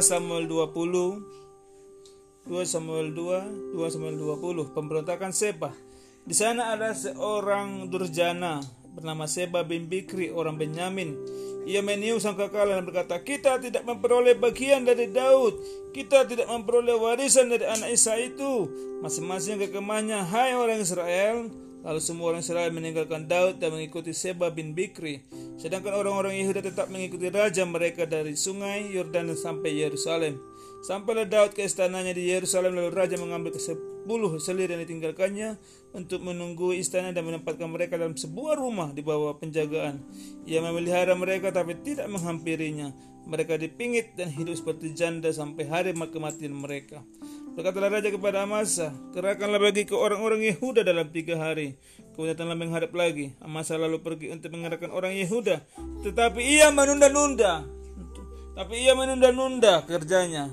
Samuel 20 2 Samuel 2 2 Samuel 20 pemberontakan Seba di sana ada seorang durjana bernama Seba bin Bikri orang Benyamin ia meniup sangkakala dan berkata, kita tidak memperoleh bagian dari Daud. Kita tidak memperoleh warisan dari anak Isa itu. Masing-masing kekemahnya, hai orang Israel. Lalu semua orang Israel meninggalkan Daud dan mengikuti Seba bin Bikri. Sedangkan orang-orang Yehuda tetap mengikuti raja mereka dari sungai Yordan sampai Yerusalem. Sampailah Daud ke istananya di Yerusalem lalu raja mengambil ke sepuluh selir yang ditinggalkannya untuk menunggu istana dan menempatkan mereka dalam sebuah rumah di bawah penjagaan. Ia memelihara mereka tapi tidak menghampirinya. Mereka dipingit dan hidup seperti janda sampai hari kematian mereka. Berkatalah raja kepada Amasa, kerahkanlah bagi ke orang-orang Yehuda dalam tiga hari. Kemudian telah menghadap lagi. Amasa lalu pergi untuk mengerahkan orang Yehuda. Tetapi ia menunda-nunda. Tapi ia menunda-nunda kerjanya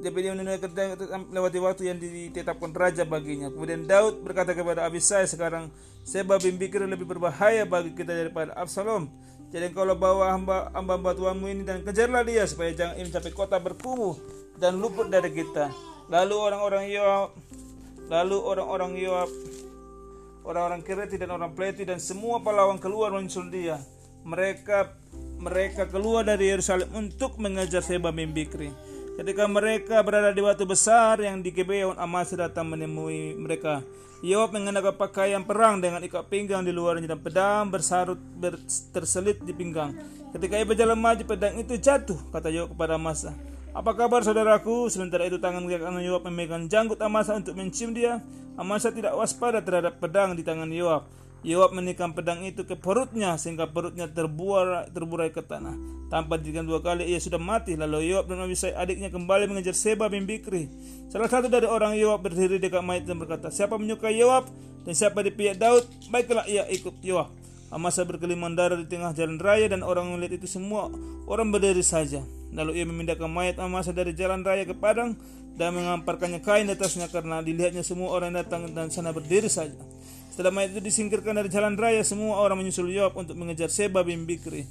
dia menunda kerja lewati waktu yang ditetapkan raja baginya. Kemudian Daud berkata kepada Abisai sekarang Seba bin Bikir lebih berbahaya bagi kita daripada Absalom. Jadi kalau bawa hamba, hamba tuamu ini dan kejarlah dia supaya jangan ini sampai kota berkumuh dan luput dari kita. Lalu orang-orang Yoab, lalu orang-orang Yoab, orang-orang Kireti dan orang Pleti dan semua pahlawan keluar menyusul dia. Mereka mereka keluar dari Yerusalem untuk mengejar Seba bin Bikri. Ketika mereka berada di batu besar yang di Gibeon, Amasa datang menemui mereka. Yoab mengenakan pakaian perang dengan ikat pinggang di luarnya dan pedang bersarut ber, terselit di pinggang. Ketika ia berjalan maju, pedang itu jatuh, kata Yoab kepada Amasa. Apa kabar saudaraku? Sementara itu tangan kanan Yoab memegang janggut Amasa untuk mencium dia. Amasa tidak waspada terhadap pedang di tangan Yoab. Yoab menikam pedang itu ke perutnya sehingga perutnya terburai, terburai ke tanah. Tanpa didikan dua kali ia sudah mati. Lalu Yoab dan Abisai adiknya kembali mengejar Seba bin Bikri. Salah satu dari orang Yoab berdiri dekat mayat dan berkata, Siapa menyukai Yoab dan siapa di pihak Daud, baiklah ia ikut Yoab. Amasa berkelimang darah di tengah jalan raya dan orang melihat itu semua orang berdiri saja. Lalu ia memindahkan mayat Amasa dari jalan raya ke padang dan mengamparkannya kain di atasnya karena dilihatnya semua orang datang dan sana berdiri saja. Setelah mayat itu disingkirkan dari jalan raya, semua orang menyusul Yoab untuk mengejar Seba bin Bikri.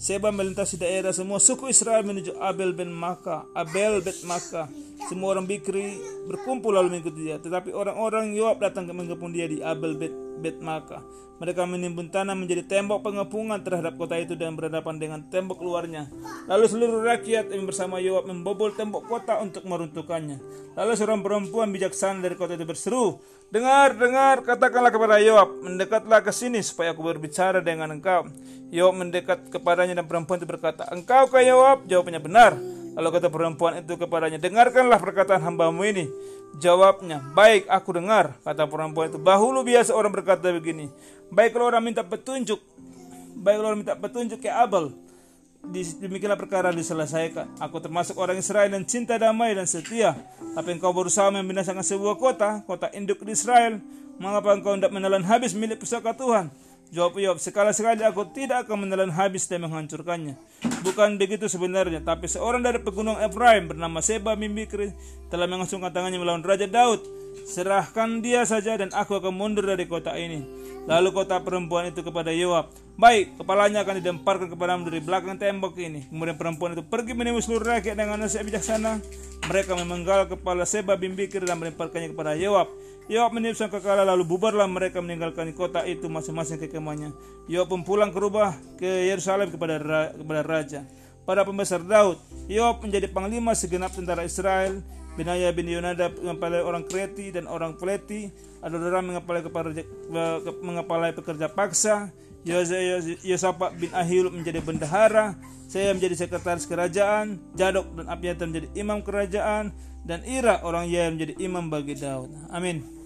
Seba melintasi daerah semua suku Israel menuju Abel bin Maka, Abel bet Maka. Semua orang Bikri berkumpul lalu mengikuti dia. Tetapi orang-orang Yoab datang mengepung dia di Abel bet, bet Maka. Mereka menimbun tanah menjadi tembok pengepungan terhadap kota itu dan berhadapan dengan tembok luarnya. Lalu seluruh rakyat yang bersama Yoab membobol tembok kota untuk meruntuhkannya. Lalu seorang perempuan bijaksana dari kota itu berseru, Dengar, dengar, katakanlah kepada Yoab, mendekatlah ke sini supaya aku berbicara dengan engkau. Yoab mendekat kepadanya dan perempuan itu berkata, Engkau ke Yoab? Jawabannya benar. Lalu kata perempuan itu kepadanya, Dengarkanlah perkataan hambamu ini. Jawabnya, Baik, aku dengar. Kata perempuan itu, Bahulu biasa orang berkata begini, Baik kalau orang minta petunjuk, baik kalau orang minta petunjuk ke Abel, demikianlah perkara diselesaikan. Aku termasuk orang Israel yang cinta damai dan setia. Tapi engkau berusaha membinasakan sebuah kota, kota induk di Israel. Mengapa engkau tidak menelan habis milik pusaka Tuhan? Jawab Yob, sekali-sekali aku tidak akan menelan habis dan menghancurkannya. Bukan begitu sebenarnya, tapi seorang dari pegunungan Efraim bernama Seba Mimbikri telah mengasungkan tangannya melawan Raja Daud. Serahkan dia saja dan aku akan mundur dari kota ini. Lalu kota perempuan itu kepada Yoab, Baik, kepalanya akan didemparkan kepadamu dari belakang tembok ini. Kemudian perempuan itu pergi menemui seluruh rakyat dengan nasihat bijaksana. Mereka memenggal kepala Seba bin Bikir dan melemparkannya kepada Yoab. Yoab meniupkan kekala lalu bubarlah mereka meninggalkan kota itu masing-masing ke kemahnya. Yoab pun pulang ke rumah ke Yerusalem kepada kepada raja. Pada pembesar Daud, Yoab menjadi panglima segenap tentara Israel. Binaya bin Yonadab mengepalai orang Kreti dan orang Pleti. Adalah mengepalai mengepalai pekerja paksa. Yosafat bin Ahilub menjadi bendahara. Saya menjadi sekretaris kerajaan. Jadok dan Abiatar menjadi imam kerajaan dan Ira orang Yair menjadi imam bagi Daud. Amin.